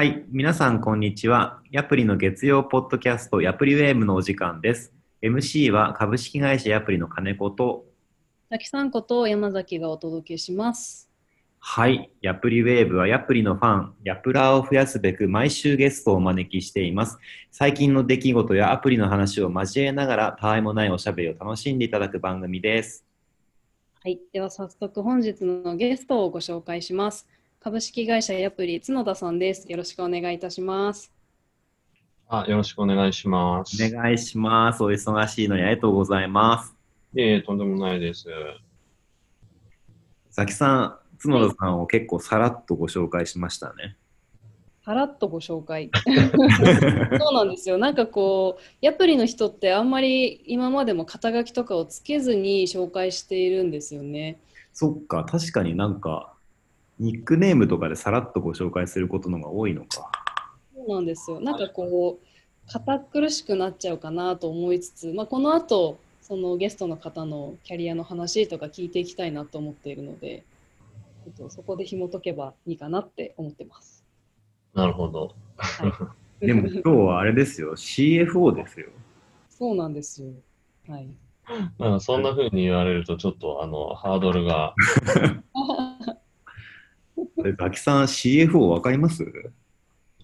はい、皆さんこんにちは。ヤプリの月曜ポッドキャスト、ヤプリウェーブのお時間です。MC は株式会社ヤプリの金子と、滝さんこと山崎がお届けします。はい、ヤプリウェーブはヤプリのファン、ヤプラーを増やすべく毎週ゲストをお招きしています。最近の出来事やアプリの話を交えながら、たわいもないおしゃべりを楽しんでいただく番組です。はい、では早速本日のゲストをご紹介します。株式会社ヤプリ角田さんです。よろしくお願いいたします。あ、よろしくお願いします。お願いします。お忙しいのにありがとうございます。いえいえ、とんでもないです。さきさん、角田さんを結構さらっとご紹介しましたね。さらっとご紹介。そうなんですよ。なんかこう、ヤプリの人ってあんまり今までも肩書きとかをつけずに紹介しているんですよね。そっか、確かになんか、ニックネームとかでさらっとご紹介することのが多いのか。そうなんですよ。なんかこう、堅苦しくなっちゃうかなと思いつつ、まあ、この後、そのゲストの方のキャリアの話とか聞いていきたいなと思っているので、えっと、そこで紐解けばいいかなって思ってます。なるほど。はい、でも今日はあれですよ、CFO ですよ。そうなんですよ。はい。なんかそんな風に言われると、ちょっとあの、ハードルが、えザキさん、CFO わかります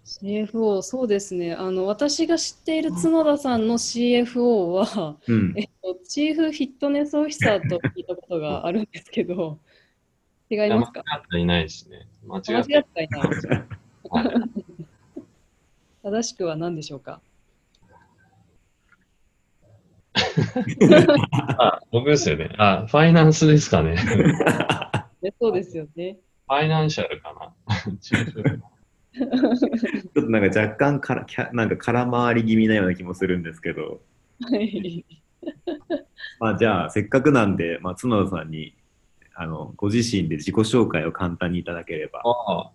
？CFO、そうですね。あの、私が知っている角田さんの CFO は、うん。えっと、チーフフィットネスオフィサーと聞いたことがあるんですけど、違いますか？っていないですね。間間違違っていない。正しくは何でしょうか？あ、僕ですよね。あ、ファイナンスですかね。ねそうですよね。ファイナンシャルかな？ちょっとなんか若干からキャなんか空回り気味なような気もするんですけど、はい。まあ、じゃあせっかくなんで、まあ、角田さんにあのご自身で自己紹介を簡単にいただければ。あ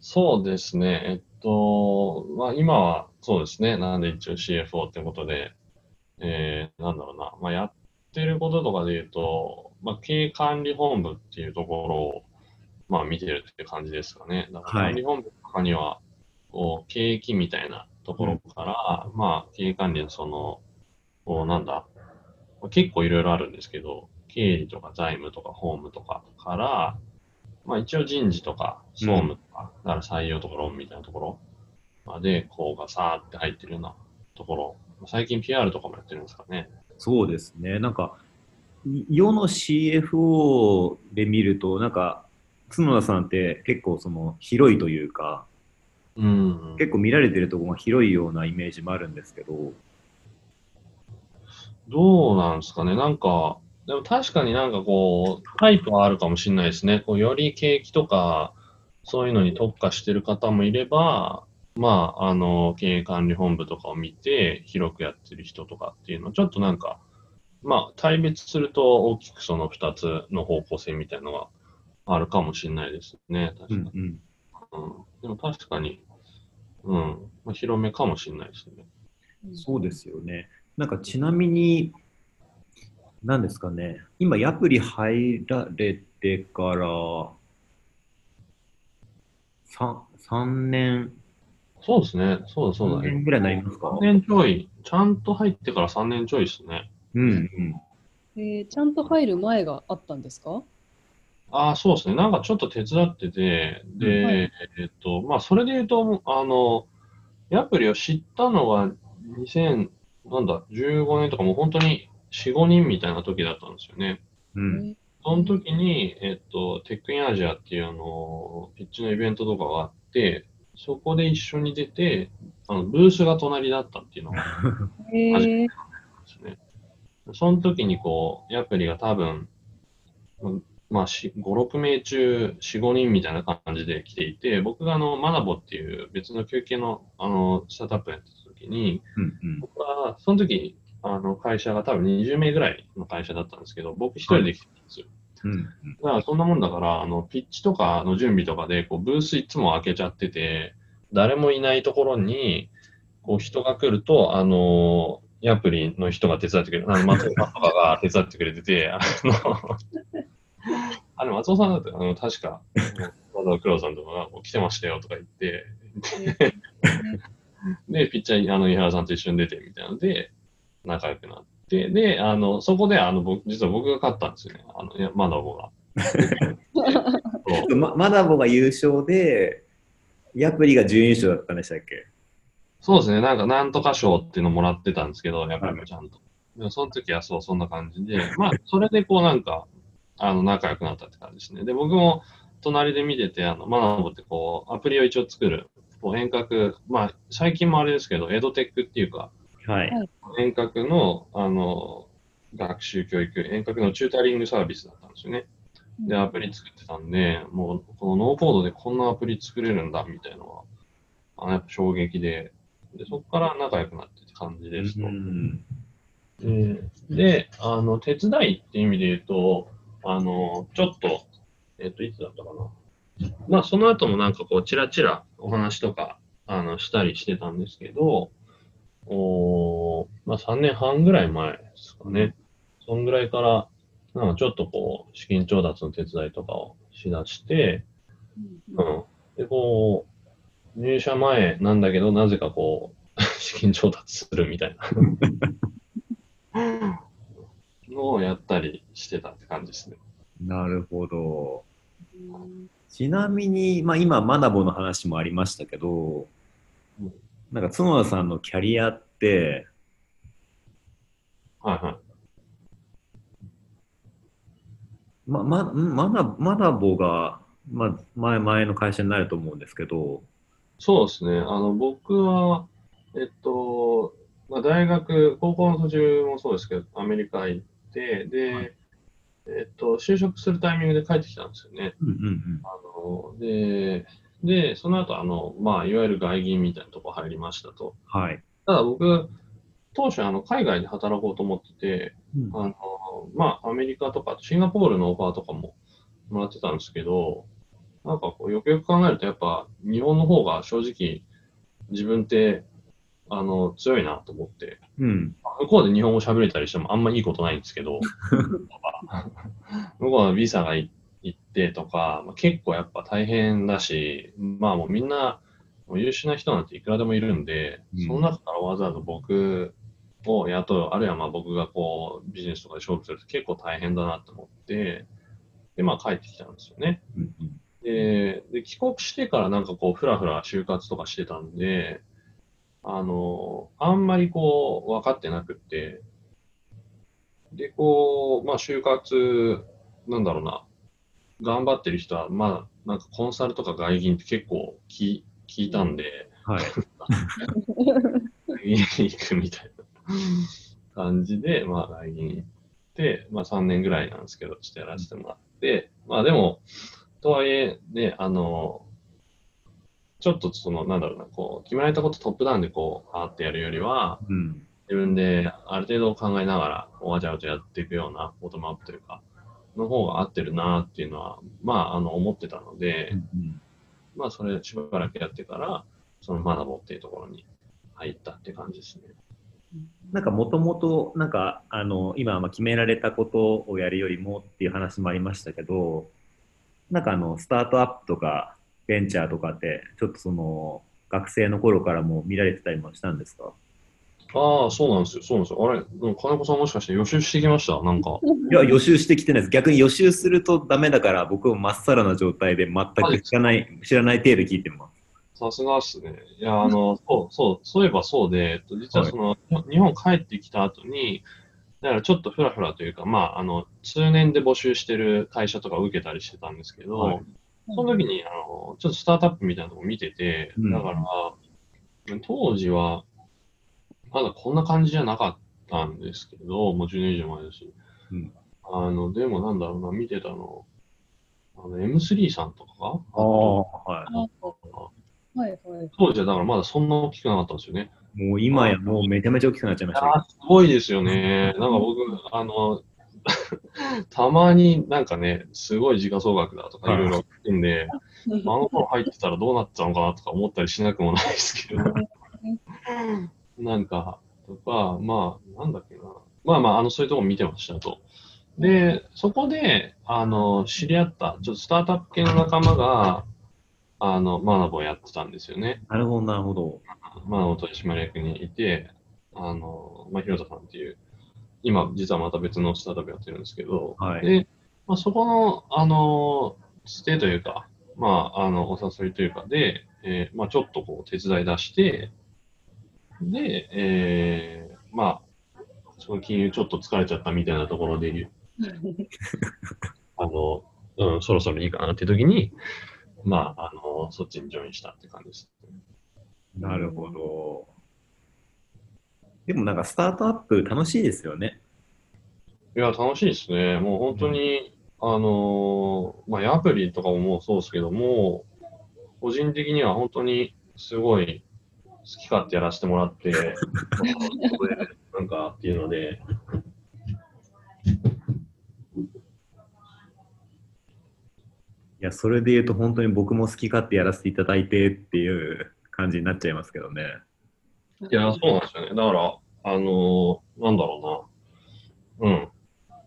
そうですね。えっと、まあ今はそうですね。なんで一応 CFO ってことで、えー、なんだろうな。まあやってることとかで言うと、まあ経営管理本部っていうところを、まあ見てるって感じですかね。だからはい管理本部とかには、こう、経営みたいなところから、まあ経営管理のその、こうなんだ、まあ結構いろいろあるんですけど、経理とか財務とか法務とかから、まあ一応人事とか総務とか、だから採用とか論みたいなところまで、こうがさーって入ってるようなところ、最近 PR とかもやってるんですかね。そうですね。なんか、い世の CFO で見ると、なんか、角田さんって結構その広いというか、うん。結構見られてるところが広いようなイメージもあるんですけど、どうなんですかね。なんか、でも確かになんかこう、タイプはあるかもしれないですね。こうより景気とか、そういうのに特化してる方もいれば、まあ、あの、経営管理本部とかを見て、広くやってる人とかっていうのは、ちょっとなんか、まあ、対別すると大きくその2つの方向性みたいなのがあるかもしれないですね。確かに。うんうん、うん、でも確かに、うん、まあ、広めかもしれないですね。そうですよね。なんかちなみに、何ですかね、今、ヤプリ入られてから3、三年、そうですね。そうだそう3だ。年ぐらいになりますか？3年ちょい、ちゃんと入ってから3年ちょいですね。うんうん。えーちゃんと入る前があったんですか？ああ、そうですね。なんかちょっと手伝ってて、で、はいえっと、まあ、それで言うと、あの、ヤプリを知ったのが2000、なんだ、15年とかもう本当に4、5人みたいな時だったんですよね。うんその時に、えっと、テックインアジアっていうあの、ピッチのイベントとかがあって、そこで一緒に出て、あの、ブースが隣だったっていうのが え初ーですね。その時にこう、ヤプリが多分、まあ、し5、6名中4、5人みたいな感じで来ていて、僕があの、マナボっていう別の休憩のあの、スタートアップやってた時に、うんうん。僕は、その時、あの、会社が多分20名ぐらいの会社だったんですけど、僕一人で来てたんですよ。うんだからそんなもんだから、あの、ピッチとかの準備とかで、こう、ブースいつも開けちゃってて、誰もいないところに、こう、人が来ると、あの、ヤプリの人が手伝ってくれる、あの、松尾さんとかが手伝ってくれてて、あの、あの、松尾さんだって、あの、確か、わざわざ黒田さんとかが来てましたよとか言って、で、ピッチャーに、あの、井原さんと一緒に出てみたいなので、仲良くなって、で、あの、そこで、あの、僕、実は僕が勝ったんですよね。あの、いやマナボが。マナボが優勝で、ヤプリが準優勝だったんでしたっけ？そうですね。なんか、なんとか賞っていうのもらってたんですけど、やっぱりちゃんと。でも、その時はそう、そんな感じで、まあ、それでこう、なんか、あの、仲良くなったって感じですね。で、僕も、隣で見てて、あの、マナボってこう、アプリを一応作る、こう遠隔、まあ、最近もあれですけど、エドテックっていうか、はい。遠隔の、あの、学習教育、遠隔のチュータリングサービスだったんですよね。で、アプリ作ってたんで、もう、このノーコードでこんなアプリ作れるんだ、みたいなのは、あのやっぱ衝撃で、で、そこから仲良くなってって感じですと。うんでで、あの、手伝いっていう意味で言うと、あの、ちょっと、えっと、いつだったかな。まあ、その後もなんかこう、ちらちらお話とか、あの、したりしてたんですけど、おーまあ、3年半ぐらい前ですかね。そんぐらいから、なんかちょっとこう、資金調達の手伝いとかをしだして、うん。で、こう、入社前なんだけど、なぜかこう、資金調達するみたいな のをやったりしてたって感じですね。なるほど。ちなみに、まあ、今、マナボの話もありましたけどうん、なんか角田さんのキャリアって、はいはい。ま、ま、んマナマナボが、まあ、前、前の会社になると思うんですけど、そうですね。あの、僕は、えっと、まあ、大学、高校の途中もそうですけど、アメリカ行って、で、はいえっと、就職するタイミングで帰ってきたんですよね。うんうんあの、で、で、その後、あの、まあ、いわゆる外銀みたいなとこ入りましたと。はい。ただ僕、当初、あの、海外で働こうと思ってて、うんあの、まあ、アメリカとか、シンガポールのオファーとかももらってたんですけど、なんかこう、よくよく考えると、やっぱ、日本の方が正直、自分って、あの、強いなと思って、うん。向こうで日本語喋れたりしてもあんまいいことないんですけど、向こうのビザがい行ってとか、まあ、結構やっぱ大変だし、まあもうみんな、優秀な人なんていくらでもいるんで、うんその中からわざわざ僕を雇う、あるいはまあ僕がこうビジネスとかで勝負すると結構大変だなと思って、で、まあ帰ってきたんですよね。うんうんで、で帰国してからなんかこう、ふらふら就活とかしてたんで、あの、あんまりこう、分かってなくって、で、こう、まあ、就活、なんだろうな、頑張ってる人は、まあ、なんかコンサルとか外銀って結構聞聞いたんで、はい。外銀行くみたいな感じで、まあ、外銀行って、まあ、3年ぐらいなんですけど、ちょっとやらせてもらって、まあ、でも、とはいえ、ね、あの、ちょっとその、なんだろうな、こう、決められたことトップダウンでこう、あーってやるよりは、うん。自分である程度考えながら、わちゃわちゃやっていくような、ボトムアップというか、の方が合ってるなっていうのは、まあ、あの、思ってたので、うんまあ、それしばらくやってから、その学ぼうっていうところに入ったって感じですね。なんかもともと、なんか、あの、今、まあ決められたことをやるよりもっていう話もありましたけど、なんかあの、スタートアップとか、ベンチャーとかって、ちょっとその、学生の頃からも見られてたりもしたんですか？ああ、そうなんですよ。そうなんですよ。あれ、金子さんもしかして予習してきました？なんか。いや、予習してきてないです。逆に予習するとダメだから、僕もまっさらな状態で全く知らない、知らない程度聞いてます。さすがっすね。いや、あの、そう、そう、そういえばそうで、えっと実はその、日本帰ってきた後に、だからちょっとフラフラというか、まあ、あの、通年で募集してる会社とか受けたりしてたんですけど、はいその時に、あの、ちょっとスタートアップみたいなとこ見てて、うんだから、当時は、まだこんな感じじゃなかったんですけど、もう10年以上前だし。うんあの、でもなんだろうな、見てたの、あの、M3 さんとかが？ああ、ははいはい。当時はだからまだそんな大きくなかったんですよね。い。もう今やもうめちゃめちゃ大きくなっちゃいましたよ。あーすごいですよね。なんか僕、あの、たまになんかね、すごい時価総額だとかいろいろ聞くんで、あの頃入ってたらどうなってたのかなとか思ったりしなくもないですけど、なんか、とか、まあ、なんだっけな。まあまあ、あの、そういうとこ見てましたと。で、そこで、あの、知り合った、ちょっとスタートアップ系の仲間が、あの、マナボをやってたんですよね。なるほど、なるほど。マナボ取締役にいて、あの、まあ、広田さんっていう、今、実はまた別のスタートアップやってるんですけど、はいで、まあ、そこの、あの、つてというか、まあ、あの、お誘いというかで、えーまあ、ちょっとこう、手伝い出して、で、えーまあ、その金融ちょっと疲れちゃったみたいなところで、あの、うん、そろそろいいかなっていう時に、まあ、あの、そっちにジョインしたって感じです。なるほど。でもなんかスタートアップ楽しいですよね。いや、楽しいですね。もう本当に、あのーまあ、アプリとかももうそうですけども、個人的には本当にすごい好き勝手やらせてもらって、なんかっていうので、いや、それで言うと本当に僕も好き勝手やらせていただいてっていう感じになっちゃいますけどね。いや、そうなんですよね。だから、あのーなんだろうな。うん。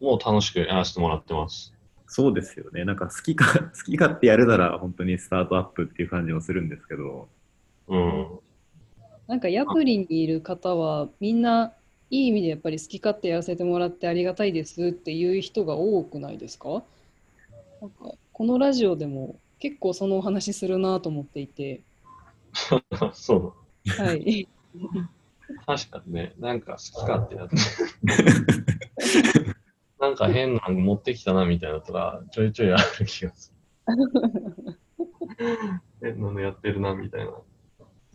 もう楽しくやらせてもらってます。そうですよね。なんか好きか 好き勝手やるなら本当にスタートアップっていう感じもするんですけど。うん。なんかヤプリにいる方はみんないい意味でやっぱり好き勝手やらせてもらってありがたいですっていう人が多くないですか？なんかこのラジオでも結構そのお話するなと思っていて、そう。はい。確かにね、なんか好き勝手やって。なんか変なの持ってきたなみたいなのとか、ちょいちょいある気がする。変なのやってるなみたいな。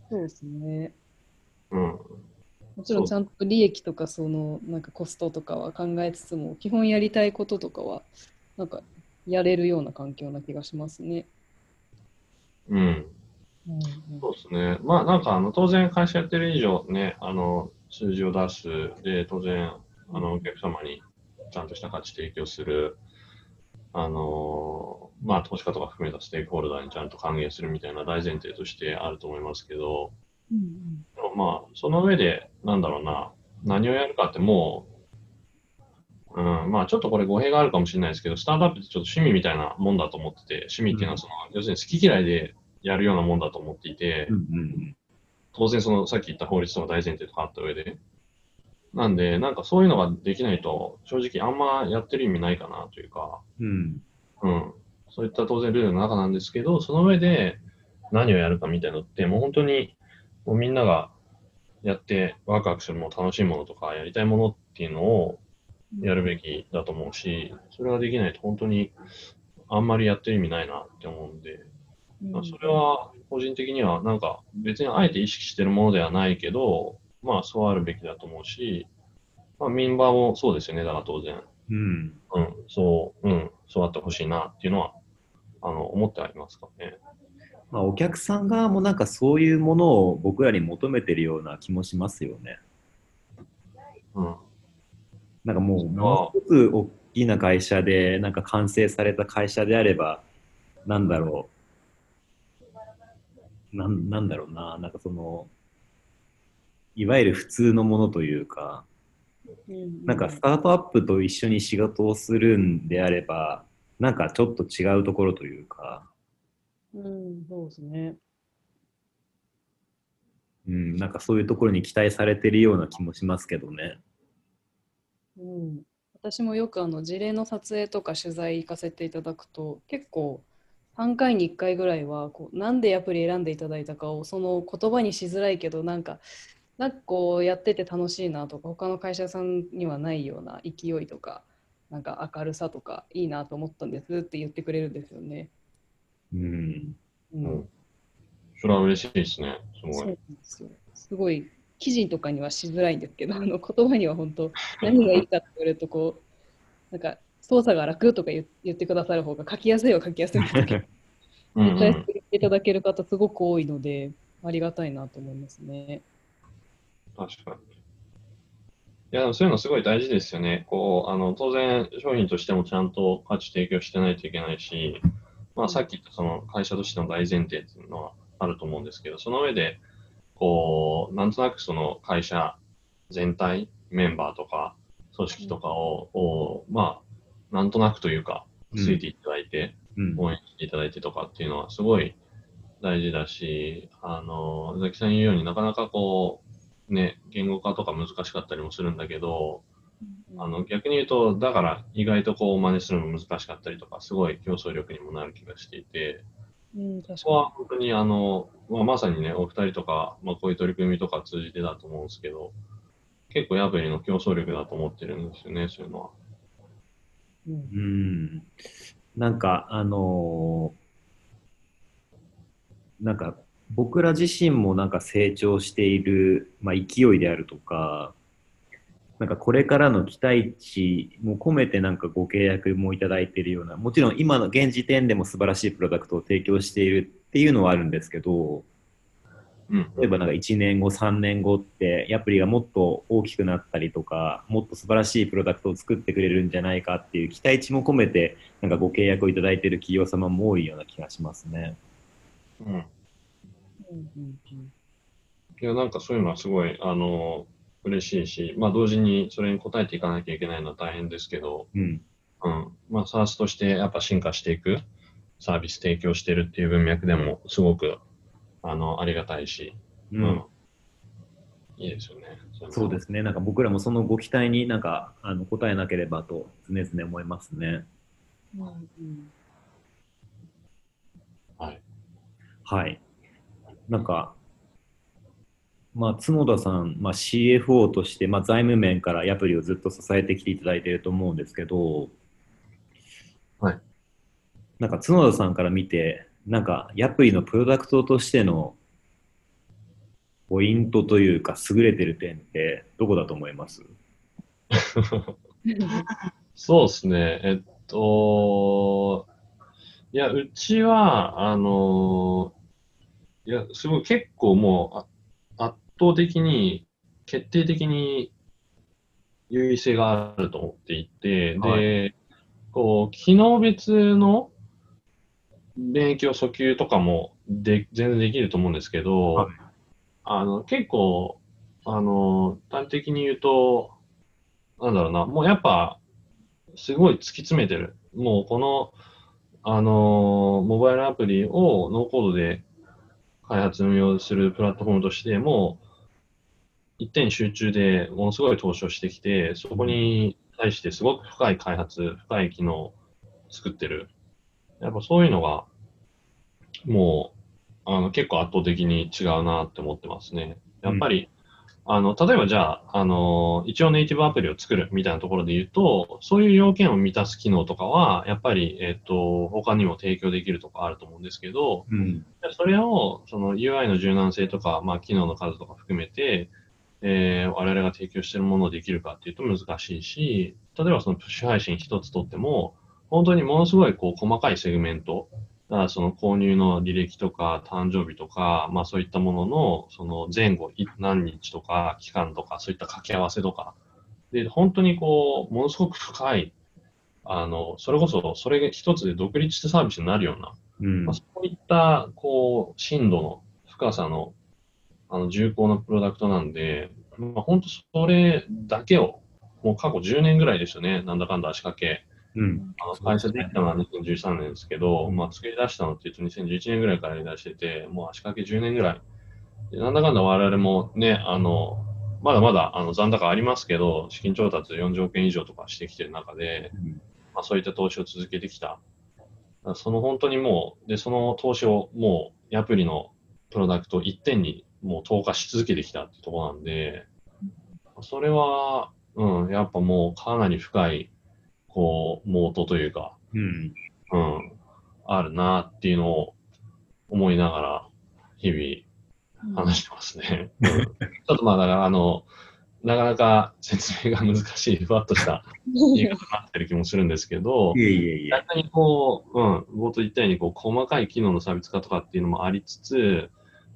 そうですね。うん。もちろんちゃんと利益とかそのなんかコストとかは考えつつも基本やりたいこととかはなんかやれるような環境な気がしますね。うん。うんそうですね。まあなんかあの当然会社やってる以上ね、あの数字を出す。で、当然あのお客様にちゃんとした価値提供する。あのまあ投資家とか含めたステークホルダーにちゃんと還元するみたいな大前提としてあると思いますけど、うんでもまあ、その上で、なんだろうな、何をやるかってもう、うん、まあちょっとこれ語弊があるかもしれないですけど、スタートアップってちょっと趣味みたいなもんだと思ってて、趣味っていうのはその、要するに好き嫌いでやるようなもんだと思っていて、うんうん当然そのさっき言った法律とか大前提とかあった上で、なんで、なんかそういうのができないと、正直あんまやってる意味ないかなというか、うん。うん、そういった当然ルールの中なんですけど、その上で何をやるかみたいなのって、もう本当にもうみんながやってワクワクするもの、楽しいものとか、やりたいものっていうのをやるべきだと思うし、それができないと本当にあんまりやってる意味ないなって思うんで、うんまあそれは個人的にはなんか別にあえて意識してるものではないけど、まあそうあるべきだと思うし、まあメンバーもそうですよね、だから当然。うん。うん、そう、うん、そうあってほしいなっていうのは、あの、思ってありますかね。まあ、お客さん側もなんかそういうものを僕らに求めてるような気もしますよね。うん。なんかもう、もう一つ大きな会社で、なんか完成された会社であれば、なんだろう。なんなんだろうな、なんかその、いわゆる普通のものというか、うんなんかスタートアップと一緒に仕事をするんであれば、なんかちょっと違うところというか、うん、そうですね。うん、なんかそういうところに期待されてるような気もしますけどね。うん、私もよくあの事例の撮影とか取材行かせていただくと結構3回に1回ぐらいはこうなんでアプリ選んでいただいたかをその言葉にしづらいけどなんかなんかこうやってて楽しいなとか他の会社さんにはないような勢いとかなんか明るさとかいいなと思ったんですって言ってくれるんですよね。うん。うんうんそれは嬉しいですね。すごい。ですよ。すごい記事とかにはしづらいんですけど、あの言葉には本当何がいいかって言われるとこうなんか操作が楽とか言言ってくださる方が書きやすいは書きやすいんですけど、絶対いただける方すごく多いのでありがたいなと思いますね。確かに。いや、そういうのすごい大事ですよね。こう、あの、当然、商品としてもちゃんと価値提供してないといけないし、まあ、さっき言ったその会社としての大前提っていうのはあると思うんですけど、その上で、こう、なんとなくその会社全体、メンバーとか、組織とかを、をまあ、なんとなくというか、うん。ついていただいて、うん。応援していただいてとかっていうのは、すごい、大事だし、あの、ザキさん言うようになかなかこう、ね、言語化とか難しかったりもするんだけど、あの逆に言うと、だから意外とこう真似するの難しかったりとか、すごい競争力にもなる気がしていて、うん、確そこは本当にあの、まあ、まさにね、お二人とか、まあ、こういう取り組みとか通じてだと思うんですけど、結構ヤブリの競争力だと思ってるんですよね、そういうのは。うん。なんか、あのーなんか、僕ら自身もなんか成長している、まあ、勢いであるとか、なんかこれからの期待値も込めてなんかご契約もいただいているような、もちろん今の現時点でも素晴らしいプロダクトを提供しているっていうのはあるんですけど、例えばなんか1年後、3年後って、アプリがもっと大きくなったりとか、もっと素晴らしいプロダクトを作ってくれるんじゃないかっていう期待値も込めて、なんかご契約をいただいている企業様も多いような気がしますね。うん。うんうんいや、なんかそういうのはすごい、あの、嬉しいし、まあ同時にそれに応えていかなきゃいけないのは大変ですけど、うん。うん。まあ SARS としてやっぱ進化していくサービス提供してるっていう文脈でもすごく、あの、ありがたいし、うん。うん。いいですよね。そうですね。なんか僕らもそのご期待になんかあの応えなければと常々思いますね。うんうんはい。はい。なんか、まあ、角田さん、まあ、CFO として、まあ、財務面からアプリをずっと支えてきていただいていると思うんですけど、はい。なんか角田さんから見て、なんかアプリのプロダクトとしてのポイントというか、優れてる点ってどこだと思います？そうですね。えっと、いや、うちは、あの、いや、すごい結構もうあ圧倒的に、決定的に優位性があると思っていて、はで、こう、機能別の勉強、訴求とかもで全然できると思うんですけど、はいあの、結構、あの、端的に言うと、なんだろうな、もうやっぱ、すごい突き詰めてる。もうこの、あのーモバイルアプリをノーコードで開発運用するプラットフォームとしても、一点集中でものすごい投資をしてきて、そこに対してすごく深い開発、深い機能を作ってる。やっぱそういうのが、もう、あの、結構圧倒的に違うなって思ってますね。やっぱり、あの、例えばじゃあ、あの、一応ネイティブアプリを作るみたいなところで言うと、そういう要件を満たす機能とかは、やっぱり、えっと、他にも提供できるとかあると思うんですけど、うん。それを、その UI の柔軟性とか、まあ、機能の数とか含めて、えー我々が提供しているものをできるかっていうと難しいし、例えばそのプッシュ配信一つとっても、本当にものすごいこう細かいセグメント、だからその購入の履歴とか誕生日とか、まあそういったもののその前後い何日とか期間とかそういった掛け合わせとか、で、本当にこう、ものすごく深い、あの、それこそそれが一つで独立したサービスになるような、うん。まあ、そういった、こう、深度の深さの、あの、重厚なプロダクトなんで、まあ、本当それだけを、もう過去10年ぐらいですよね、なんだかんだ足掛け。うん。あの会社できたのは2013年ですけど、まあ、作り出したのって言うと2011年ぐらいからやり出してて、もう足掛け10年ぐらい。でなんだかんだ我々もね、あの、まだまだあの残高ありますけど、資金調達40億円以上とかしてきてる中で、まあ、そういった投資を続けてきた。その本当にもう、で、その投資をもう、アプリのプロダクト一点にもう投下し続けてきたってところなんで、それは、うん、やっぱもうかなり深い、こう、モートというか、うん。うん、あるなっていうのを思いながら、日々話してますね。うん、ちょっとまあ、だからあの、なかなか説明が難しい、ふわっとした言い方になってる気もするんですけどい、えいえいえ。逆にこう、うん、冒頭言ったように、こう、細かい機能の差別化とかっていうのもありつつ、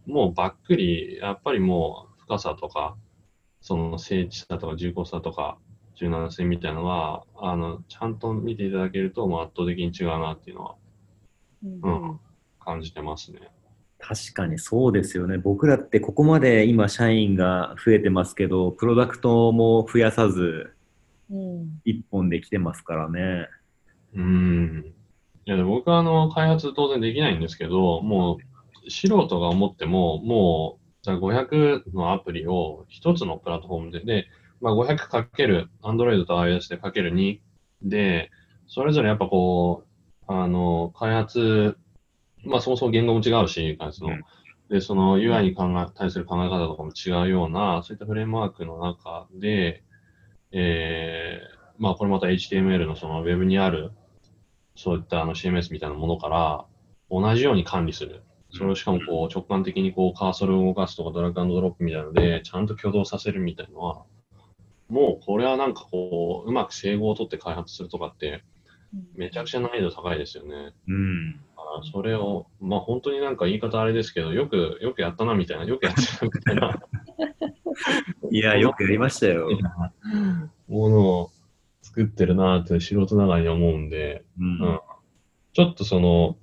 もうばっくり、やっぱりもう深さとか、その精緻さとか重厚さとか、柔軟性みたいなのは、あの、ちゃんと見ていただけると、もう圧倒的に違うなっていうのはうんうん感じてますね。確かにそうですよね。僕らってここまで今社員が増えてますけど、プロダクトも増やさず一本で来てますからね。うん。いや、で僕はあの、開発当然できないんですけど、もう、素人が思っても、もう、じゃあ500のアプリを一つのプラットフォームで、で、まあ、500かける、Android と iOS でかける2で、それぞれやっぱこう、あの、開発、まあそもそも言語も違うし、開発の。うんで、その UI に考え、対する考え方とかも違うような、そういったフレームワークの中で、えー、まあこれまた HTML のその Web にある、そういったあの CMS みたいなものから、同じように管理する。それをしかもこう直感的にこうカーソルを動かすとかドラッグアンドドロップみたいなので、ちゃんと挙動させるみたいなのは、もうこれはなんかこう、うまく整合を取って開発するとかって、めちゃくちゃ難易度高いですよね。うん。それを、まあ本当になんか言い方あれですけど、よく、よくやったなみたいな、よくやってたみたいな いや、よくやりましたよ。ものを作ってるなって素人ながらに思うんで、うんうんちょっとその、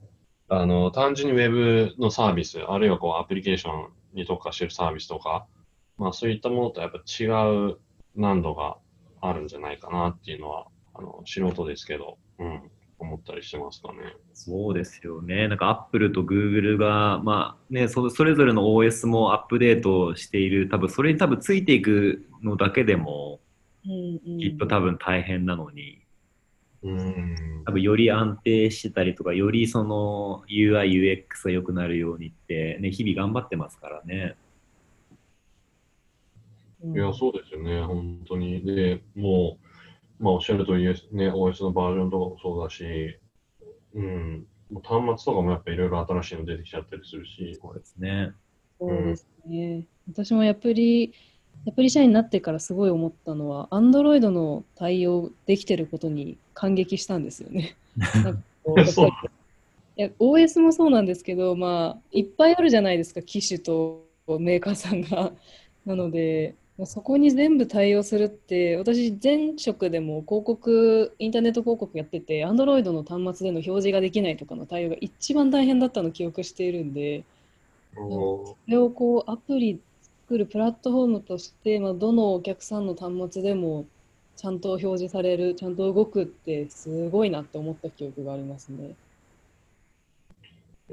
あの、単純に Web のサービス、あるいはこうアプリケーションに特化してるサービスとか、まあそういったものとやっぱ違う難度があるんじゃないかなっていうのは、あの、素人ですけど、うん、思ったりしてますかね。そうですよね。なんか Apple と Google が、まあね、そそれぞれの OS もアップデートしている、多分それに多分ついていくのだけでも、うんうんきっと多分大変なのに、うん。多分より安定してたりとか、よりその UI、UX が良くなるようにって、ね、日々頑張ってますからね。うんいや、そうですよね、本当に。で、もう、まあ、おっしゃる通り、ね、OS のバージョンとかもそうだし、うん、もう端末とかもやっぱいろいろ新しいの出てきちゃったりするし、そうですね。そうですね。私もアプリ、アプリ社員になってからすごい思ったのは、Android の対応できてることに感激したんですよね。OS もそうなんですけど、まあ、いっぱいあるじゃないですか、機種とメーカーさんが。なので、まあそこに全部対応するって、私、前職でも広告、インターネット広告やってて、Android の端末での表示ができないとかの対応が一番大変だったのを記憶しているんで、おそれをこうアプリ作るプラットフォームとして、まあ、どのお客さんの端末でもちゃんと表示される、ちゃんと動くってすごいなって思った記憶がありますね。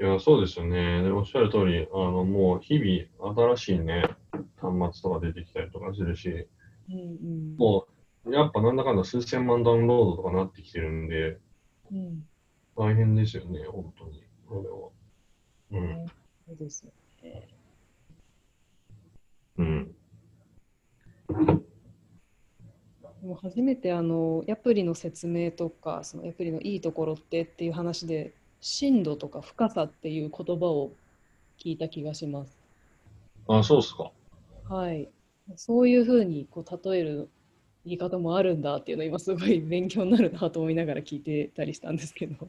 いや、そうですよね。でおっしゃる通り、あの、もう日々新しいね、端末とか出てきたりとかするし、うんうんもう、やっぱなんだかんだ数千万ダウンロードとかなってきてるんで、うん大変ですよね、本当に。これは。うん。そうですよね。うん。でも初めてあのアプリの説明とか、そのアプリのいいところってっていう話で、深度とか深さっていう言葉を聞いた気がします。あ、そうっすか。はい。そういうふうにこう例える言い方もあるんだっていうのを今すごい勉強になるなと思いながら聞いてたりしたんですけど。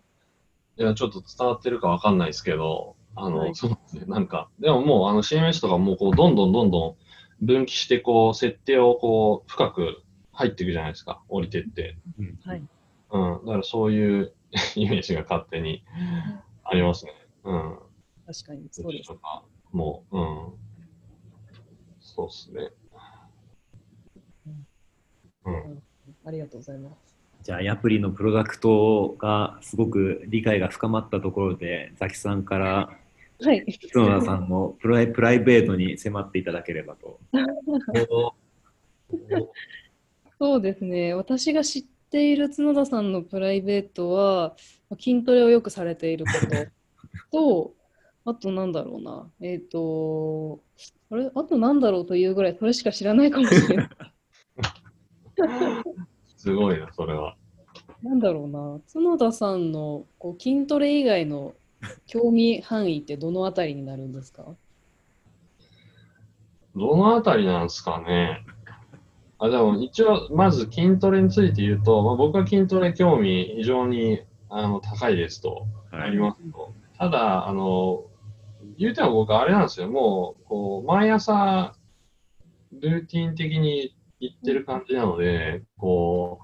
いや、ちょっと伝わってるかわかんないですけど、あの、はいそうですね、なんか、でももう、あの、CMS とかもう、こう、どんどんどんどん分岐して、こう、設定を、こう、深く入っていくじゃないですか、降りてって。うんはい。うん、だからそういう イメージが勝手にありますね。うん。確かにそうですと。か、もう、うん。そうっすね。うん。ありがとうございます。じゃあ、アプリのプロダクトがすごく理解が深まったところで、ザキさんからはい。角田さんのプライプライベートに迫っていただければと。そうですね。私が知っている角田さんのプライベートは、まあ筋トレをよくされていること と、あとなんだろうな。えっ、と、あれ？あとなんだろうというぐらい、それしか知らないかもしれない。すごいな、それは。なんだろうな。角田さんのこう筋トレ以外の興味範囲ってどのあたりになるんですか？どのあたりなんですかね。あ、でも一応、まず筋トレについて言うと、まあ、僕は筋トレ興味非常にあの高いですと、ありますと。ただ、あの、言うても僕あれなんですよ。もう、こう、毎朝、ルーティン的に行ってる感じなので、こ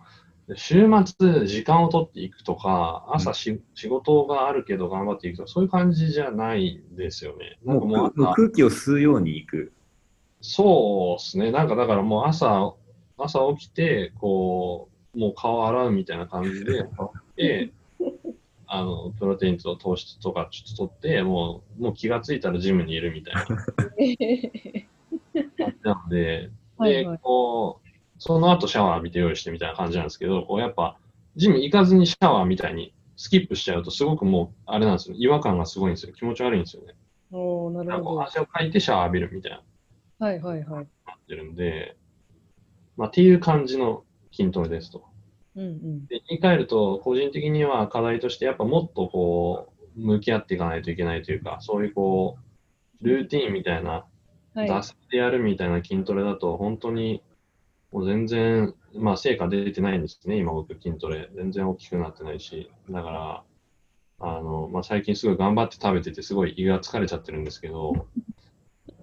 う、週末時間を取っていくとか、朝し、仕事があるけど頑張っていくとか、そういう感じじゃないんですよね。なんもう空気を吸うようにいく。そうですね。なんかだからもう朝、朝起きて、こう、もう顔洗うみたいな感じで、で、ああの、プロテインと糖質とかちょっと取って、もう、もう気がついたらジムにいるみたいな感じ なので、でこう、その後シャワー浴びて用意してみたいな感じなんですけど、こうやっぱ、ジム行かずにシャワーみたいにスキップしちゃうと、すごくもう、あれなんですよ。違和感がすごいんですよ。気持ち悪いんですよね。おーなるほど。汗をかいてシャワー浴びるみたいな。はいはいはい。なってるんで、まあ、っていう感じの筋トレですと。うんうん。で言い換えると、個人的には課題として、やっぱもっとこう、向き合っていかないといけないというか、そういうこう、ルーティンみたいな、はい。出してやるみたいな筋トレだと、本当に、もう全然、まあ、成果出てないんですね、今僕筋トレ。全然大きくなってないし。だから、あの、まあ、最近すごい頑張って食べてて、すごい胃が疲れちゃってるんですけど、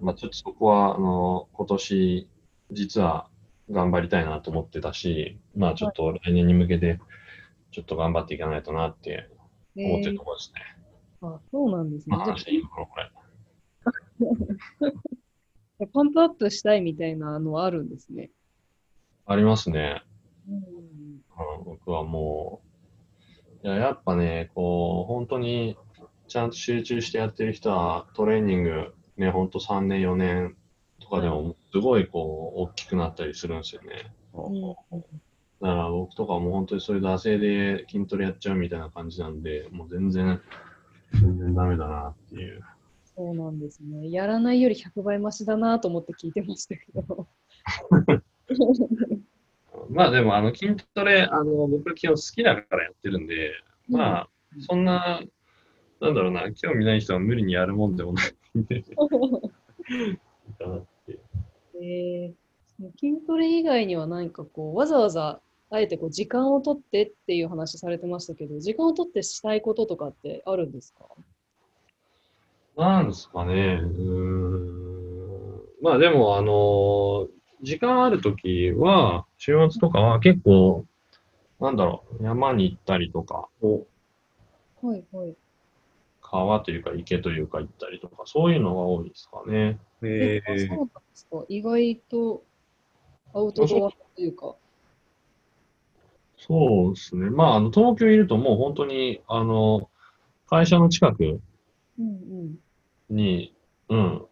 まあ、ちょっとそこは、あの、今年、実は頑張りたいなと思ってたし、まあ、ちょっと来年に向けて、ちょっと頑張っていかないとなって思ってるところですね。あ、そうなんですねまあ、。話いいのかな、これ。あ パンプアップしたいみたいなのはあるんですね。ありますね。うんうん僕はもう、いや、やっぱね、こう、本当にちゃんと集中してやってる人は、トレーニング、ね、本当3年、4年とかでも、すごいこう、大きくなったりするんですよね。うんだから僕とかも本当にそういう惰性で筋トレやっちゃうみたいな感じなんで、もう全然、全然ダメだなっていう。そうなんですね。やらないより100倍マシだなと思って聞いてましたけど。まあでも、あの、筋トレ、あの、僕基本好きだからやってるんで、まあ、そんな、なんだろうな、興味ない人は無理にやるもんでもないんで、いいかな。えー筋トレ以外には何かこうわざわざあえてこう時間を取ってっていう話されてましたけど時間を取ってしたいこととかってあるんですか？なんですかね、うーん。まあでも、あの、時間あるときは、週末とかは結構、なんだろう、山に行ったりとか、はいはい。川というか池というか行ったりとか、そういうのが多いですかね。へえあそうなんですか意外とアウトドアというか。そうですね。まあ、あの、東京いるともう本当に、あの、会社の近くうんうん。に、うん、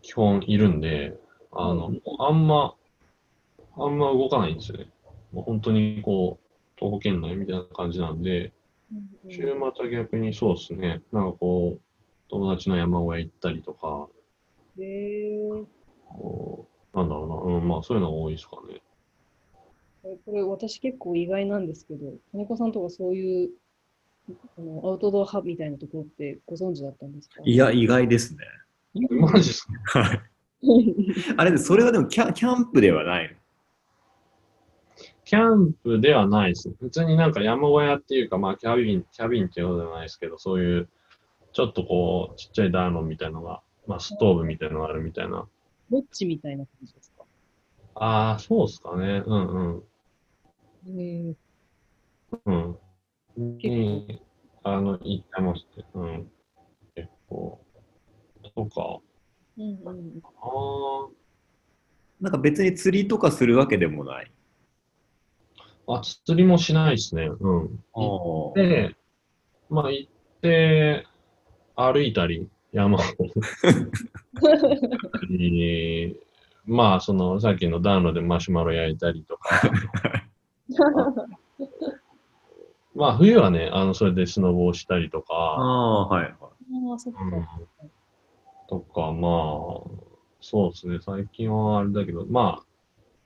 基本いるんで、あの、もうあんま、あんま動かないんですよね。もう本当にこう、徒歩圏内みたいな感じなんで、週末は逆にそうですね。なんかこう、友達の山小屋行ったりとか、へーこうなんだろうな、うん、まあそういうのが多いですかね。えこれ私結構意外なんですけど、金子さんとかそういうあのアウトドア派みたいなところってご存知だったんですか？いや、意外ですね。マジですか？はい。あれ、それはでもキャキャンプではないのキャンプではないですね。普通になんか山小屋っていうか、まあキャビン、キャビンっていうことではないですけど、そういう、ちょっとこう、ちっちゃい暖炉みたいのが、まあストーブみたいなのがあるみたいな。ロッチみたいな感じですか？ああ、そうですかね。うんうん。へーうん。に、あの、行ってまして、うん。結構、とか、うんうんあなんか別に釣りとかするわけでもない。あ、あ、釣りもしないですね。うん。行って、まあ行って、歩いたり、山を。に まあ、その、さっきの暖炉でマシュマロ焼いたりとか。まあ、冬はね、あの、それでスノボをしたりとあか、あ、はいはい。ああ、そっか。うん、とか、まあ、そうですね、最近はあれだけど、まあ、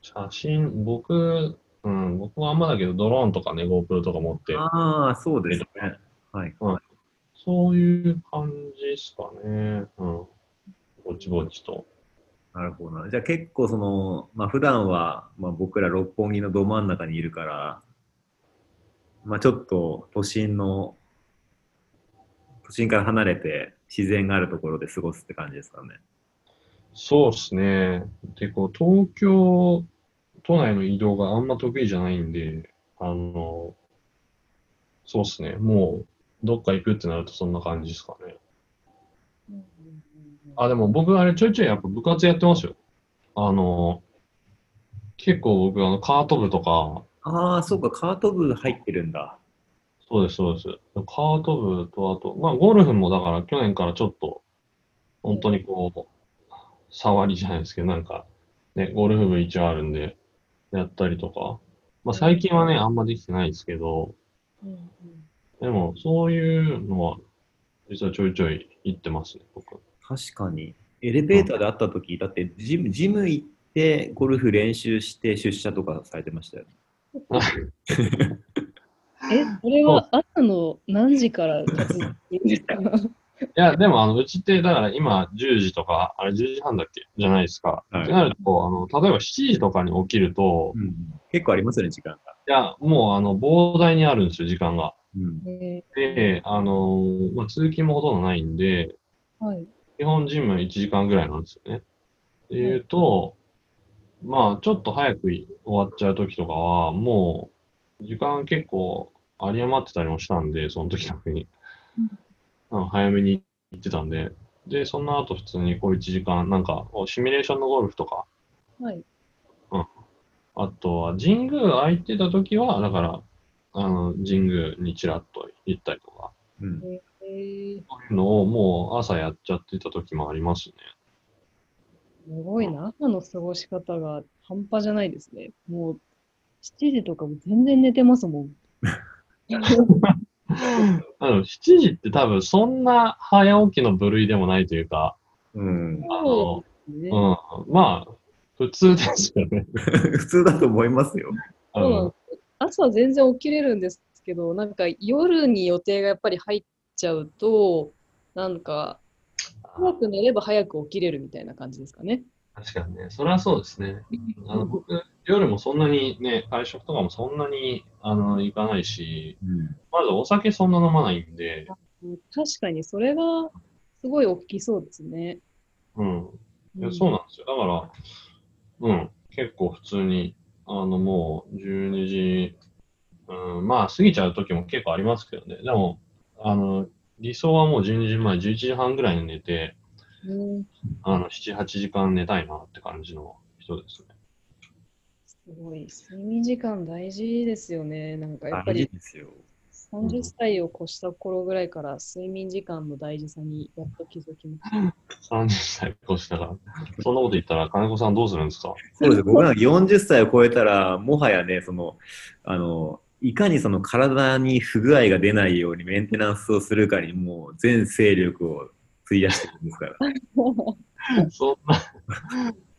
写真、僕、うん、僕はあんまだけど、ドローンとかね、GoPro とか持って、ああ、そうですね。はい。そういう感じですかね。うん。ぼちぼちと。なるほどな。じゃあ結構その、まあ普段は、まあ、僕ら六本木のど真ん中にいるから、まあちょっと都心の、都心から離れて自然があるところで過ごすって感じですかね。そうですね。で、こう、東京都内の移動があんま得意じゃないんで、あの、そうですね。もう、どっか行くってなるとそんな感じですかね。あ、でも僕、あれ、ちょいちょいやっぱ部活やってますよ。あの、結構僕、あの、カート部とか、ああ、そうか、カート部入ってるんだ。そうです、そうです。カート部と、あと、まあ、ゴルフもだから去年からちょっと、本当にこう、触りじゃないですけど、なんか、ね、ゴルフ部一応あるんで、やったりとか。まあ、最近はね、あんまできてないですけど、うんうんでも、そういうのは、実はちょいちょい行ってますね、僕。確かに。エレベーターで会った時、だってジム、ジム行って、ゴルフ練習して出社とかされてましたよ。え、それは朝の何時から活動してるんですか？い や、でも、あの、うちって、だから今、10時とか、あれ10時半だっけ？じゃないですか。はいってなると、あの、例えば7時とかに起きると、い結構ありますよね、時間が。や、もう、あの、膨大にあるんですよ、時間が。うんえで、あのーまあ、通勤もほとんどないんで、ーはい。基本ジム1時間ぐらいなんですよね。で言うと、まあ、ちょっと早く終わっちゃう時とかは、もう、時間結構有り余ってたりもしたんで、その時だけに。あの早めに行ってたんで、で、その後普通にこう1時間、なんか、シミュレーションのゴルフとか、はい。あとは神宮空いてた時は、だから、あの、神宮にちらっと行ったりとか、うんえー、そういうのをもう朝やっちゃってた時もありますね。すごいな。朝の過ごし方が半端じゃないですね。もう、7時とかも全然寝てますもん。あの、7時って多分そんな早起きの部類でもないというか、うん、あの、ねうん、まあ、普通ですよね。普通だと思いますよ。そうなんです朝全然起きれるんですけど、なんか夜に予定がやっぱり入っちゃうと、なんか、早く寝れば早く起きれるみたいな感じですかね。確かにね、それはそうですね。あの僕、夜もそんなにね、会食とかもそんなにあの行かないし、うんまずお酒そんな飲まないんで、うん確かにそれがすごい大きそうですね。うん。いやうんそうなんですよ。だから、うん、結構普通に、あの、もう12時、うん、まあ過ぎちゃう時も結構ありますけどね。でも、あの、理想はもう12時前、11時半ぐらいに寝て、うんあの、7、8時間寝たいなって感じの人ですね。すごい。睡眠時間大事ですよね。なんかやっぱりですよ。30歳を越した頃ぐらいから睡眠時間の大事さにやっと気づきました。30歳越したから。そんなこと言ったら、金子さんどうするんですか？そうです。僕なんか40歳を超えたら、もはやね、その、あの、いかにその体に不具合が出ないようにメンテナンスをするかにもう全勢力を費やしてるんですから。そんな、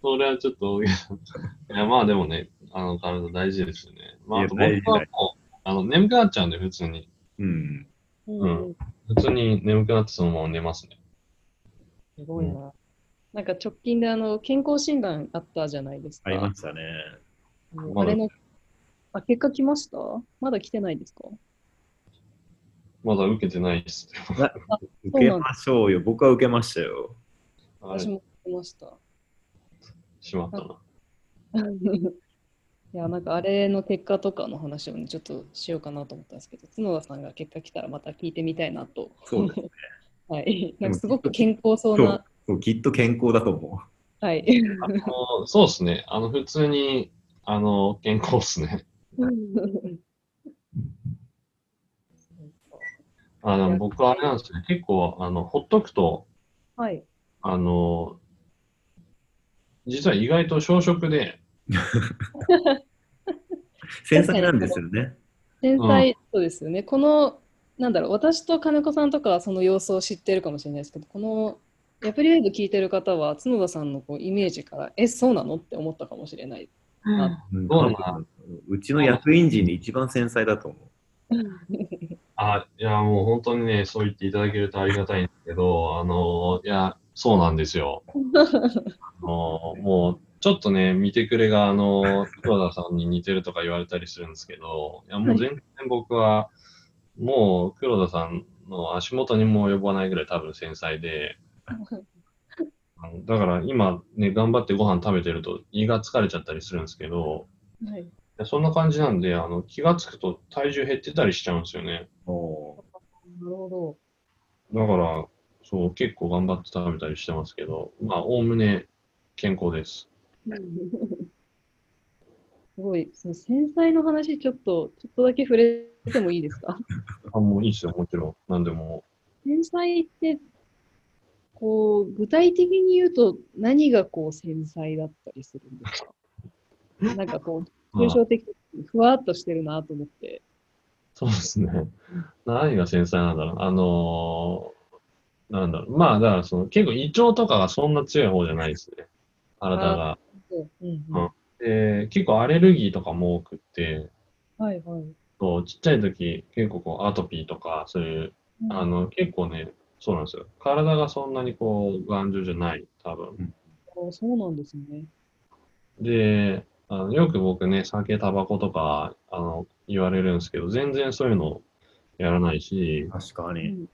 それはちょっと大げさ。いや、まあでもね、あの、体大事ですよね。まあ、あと僕はもう、あの、眠くなっちゃうんで、普通に。うん。うん、普通に眠くなってそのまま寝ますね。すごいな。なんか直近であの健康診断あったじゃないですか。ありましたね。あれのあ結果来ました？まだ来てないですか？まだ受けてないです。受けましょうよ。僕は受けましたよ。私も来ました。しまったな。いや、なんかあれの結果とかの話をね、ちょっとしようかなと思ったんですけど、角田さんが結果来たらまた聞いてみたいなと。そうですね。はい。なんかすごく健康そうな。そうきっと健康だと思はい。あのそうですね。あの、普通に、あの、健康っすね。あの、僕はあれなんですね。結構、あの、ほっとくと、はい。あの、実は意外と小食で、う。繊細なんですよね。天才、そうですよね。この、なんだろう、私と金子さんとかはその様子を知ってるかもしれないですけど、この、ヤプリウェイブ聞いてる方は、角田さんのこうイメージから、え、そうなのって思ったかもしれない。うんどうなうちの役員陣で一番繊細だと思 あ、いや、もう本当にね、そう言っていただけるとありがたいんですけど、あの、いや、そうなんですよ。あのもう、ちょっとね、見てくれが、あの、黒田さんに似てるとか言われたりするんですけど、いや、もう全然僕は、もう黒田さんの足元にも及ばないぐらい多分繊細で、だから今ね、頑張ってご飯食べてると胃が疲れちゃったりするんですけど、はい。そんな感じなんで、あの、気がつくと体重減ってたりしちゃうんですよね。なるほだから、そう、結構頑張って食べたりしてますけど、まあ、おおむね健康です。ど。すごい、その繊細の話、ちょっと、ちょっとだけ触れてもいいですか？あ、もういいっすよ、もちろん。なんでも。繊細って、こう、具体的に言うと何がこう繊細だったりするんですか？なんかこう、抽象的にふわっとしてるなと思って。そうですね。何が繊細なんだろう。あのーなんだろう。まあ、だからその、結構胃腸とかがそんな強い方じゃないですね。体が。うんうんうんで、結構アレルギーとかも多くって、はいはい。そうちっちゃい時、結構こう、アトピーとか、そういう、あの、結構ね、そうなんですよ。体がそんなにこう、頑丈じゃない、多分。あそうなんですね。で、あのよく僕ね、酒、タバコとか、あの、言われるんですけど、全然そういうのやらないし、確かに。うん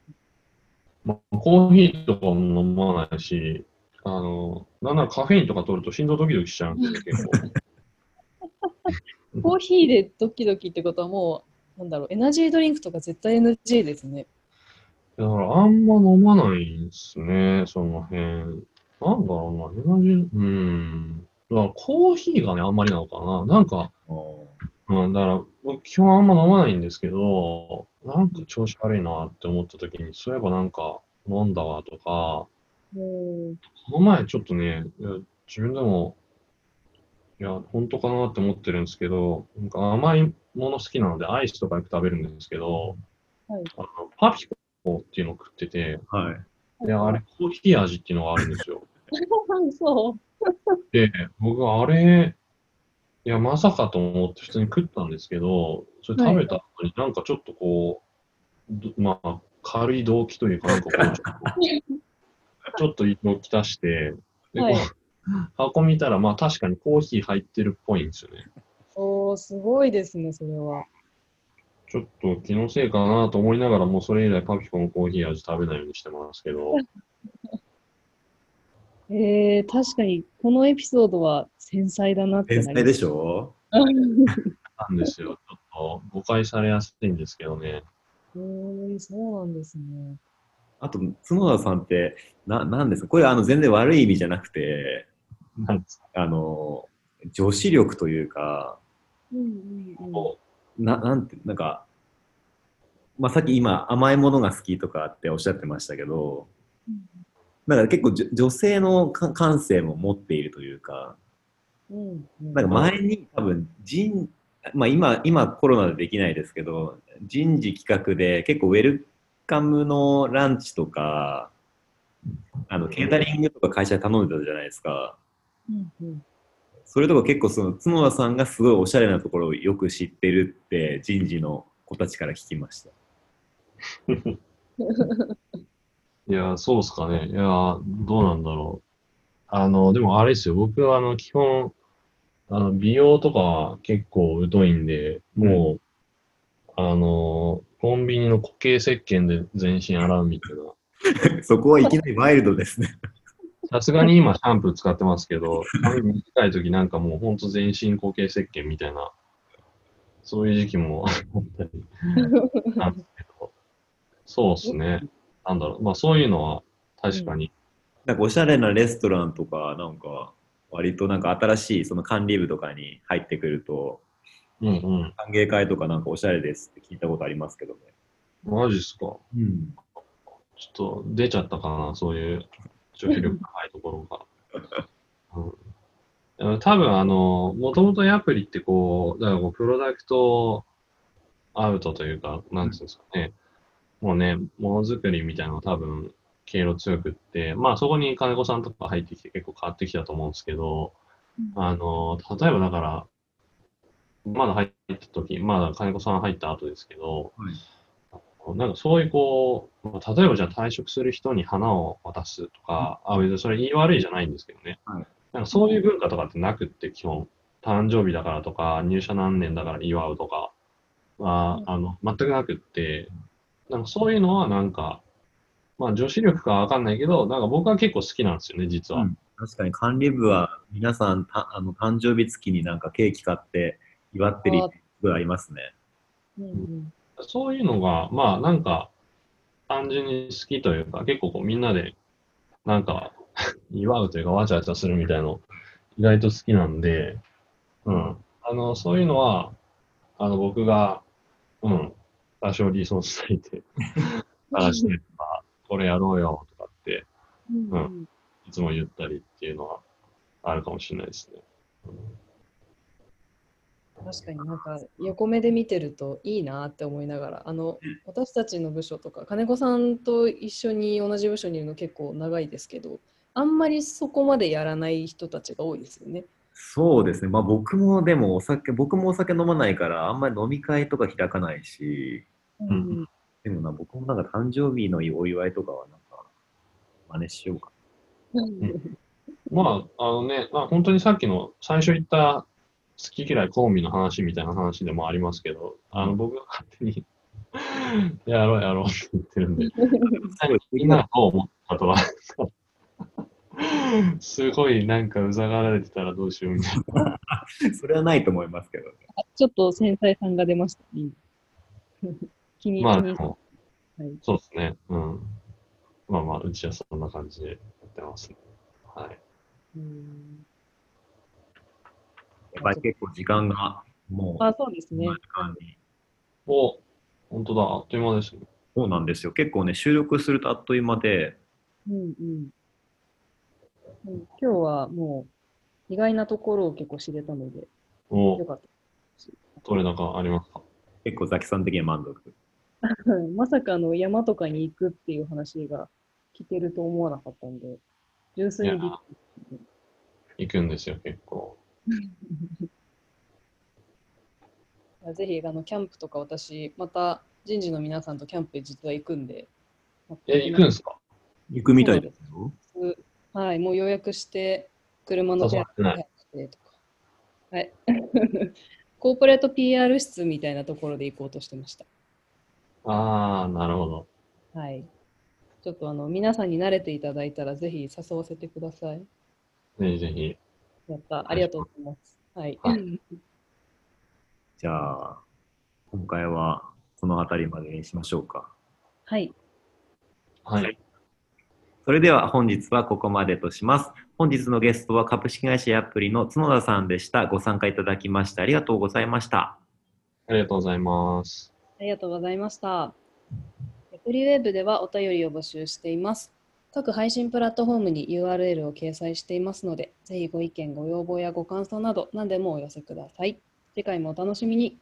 まあ、コーヒーとかも飲まないし、あの、なんならカフェインとか取ると心臓ドキドキしちゃうんですよ、結構。コーヒーでドキドキってことはもう、なんだろう、エナジードリンクとか絶対 NG ですね。だからあんま飲まないんですね、その辺。なんだろうな、エナジー、うん。だからコーヒーがね、あんまりなのかな。なんか、おうん、だから僕基本あんま飲まないんですけど、なんか調子悪いなって思った時に、そういえばなんか飲んだわとか、もこの前ちょっとね、自分でも、いや、本当かなって思ってるんですけど、なんか甘いもの好きなので、アイスとかよく食べるんですけど、はいあのパピコっていうのを食ってて、はい。で、あれ、コーヒー味っていうのがあるんですよ。う。そう。で、僕あれ、いや、まさかと思って普通に食ったんですけど、それ食べた後になんかちょっとこう、どまあ、軽い動機というか、なんかこう、ちょっと、ちょっと色きたして、で、こう、はい箱見たら、まあ確かにコーヒー入ってるっぽいんですよね。おー、すごいですね、それは。ちょっと気のせいかなと思いながら、もうそれ以来パピコのコーヒー味食べないようにしてますけど、えー、確かに、このエピソードは繊細だなってなります天才でしょ？なんですよ。ちょっと誤解されやすいんですけどね。えー、そうなんですね。あと、角田さんって、な、なんですか？これ、あの、全然悪い意味じゃなくて、あの、女子力というか、うんうんうん。こな、なんて、なんか、まあ、さっき今、甘いものが好きとかっておっしゃってましたけど、だから結構女性のか感性も持っているというか、うんうんなんか前に多分人、まあ今、今コロナでできないですけど、人事企画で結構ウェルカムのランチとか、あの、ケータリングとか会社で頼んでたじゃないですか。うんうんそれとか結構その角田さんがすごいおしゃれなところをよく知ってるって人事の子たちから聞きました。いや、そうっすかね。いや、どうなんだろう。あの、でもあれですよ。僕はあの、基本、あの、美容とかは結構疎いんで、もう、あの、コンビニの固形石鹸で全身洗うみたいな。そこはいきなりワイルドですね。さすがに今シャンプー使ってますけど、髪短い時なんかもうほんと全身固形石鹸みたいな、そういう時期もあったりなんですけど、そうっすね。なんだろう。まあそういうのは確かに、なんかおしゃれなレストランとか、なんか、割となんか新しいその管理部とかに入ってくると、うんうん。歓迎会とかなんかおしゃれですって聞いたことありますけどね。マジっすか。うん。ちょっと出ちゃったかな、そういう女子力高いところが。うん多分あの、もともとアプリってこう、だからこうプロダクトアウトというか、なんていうんですかね、もうね、ものづくりみたいなのが多分、経路強くって、まあそこに金子さんとか入ってきて結構変わってきたと思うんですけど、あの、例えばだから、まだ入った時、まだ金子さん入った後ですけど、なんかそういうこう、まあ例えばじゃあ退職する人に花を渡すとか、あ、別にそれ言い悪いじゃないんですけどね。はい。なんかそういう文化とかってなくって、基本。誕生日だからとか、入社何年だから祝うとかは、あの、全くなくって、なんかそういうのはなんか、まあ女子力かわかんないけど、なんか僕は結構好きなんですよね、実は。うん確かに管理部は皆さんたあの誕生日月になんかケーキ買って祝ってるイメージすごいありますね。うんうんそういうのが、まあなんか、単純に好きというか、結構こうみんなで、なんか、祝うというか、わちゃわちゃするみたいなの、意外と好きなんで、うん。あの、そういうのは、あの、僕が、うん。多少リソース割いて 探してとか、これやろうよとかって、うんううんいつも言ったりっていうのはあるかもしれないですね。確かになんか横目で見てるといいなって思いながらあの私たちの部署とか金子さんと一緒に同じ部署にいるの結構長いですけどあんまりそこまでやらない人たちが多いですよね。そうですね。まあ僕もでもお酒、僕もお酒飲まないから、あんまり飲み会とか開かないし、んでもな、僕もなんか誕生日のお祝いとかはなんか、真似しようかうんまあ、あのね、まあ本当にさっきの最初言った好き嫌い好みの話みたいな話でもありますけど、あの僕が勝手に やろうやろうって言ってるんで、最後みんながどう思ったとは、すごいなんかうざがられてたらどうしようみたいな。な。それはないと思いますけどね。あちょっと繊細さんが出ました。今気にまあでも、はいそうですね。うん。まあまあ、うちはそんな感じでやってますね。はい。うんやっぱり結構時間がもう、あそうですね。お、本当だ、あっという間ですね。そうなんですよ。結構ね、収録するとあっという間で、うんうんうん今日はもう意外なところを結構知れたのでよお、かった。どれだかありますか？結構ザキさん的には満足。は いまさかあの山とかに行くっていう話が聞けると思わなかったんで、純粋にびっくり行くんですよ、結構。ぜひあのキャンプとか私、また人事の皆さんとキャンプ実は行くんで、え、行くんですか？行くみたいですよ。はい、もう予約して、車の誘われてない手とか。はい。コーポレート PR 室みたいなところで行こうとしてました。ああ、なるほど。はい。ちょっとあの皆さんに慣れていただいたら、ぜひ誘わせてください。ぜひぜひ。やった。ありがとうございます。はい。は じゃあ、今回はこの辺りまでにしましょうか。はい。はい。それでは本日はここまでとします。本日のゲストは株式会社アプリの角田さんでした。ご参加いただきましてありがとうございました。ありがとうございます。ありがとうございました。アプリウェブではお便りを募集しています。各配信プラットフォームに URL を掲載していますので、ぜひご意見、ご要望やご感想など何でもお寄せください。次回もお楽しみに。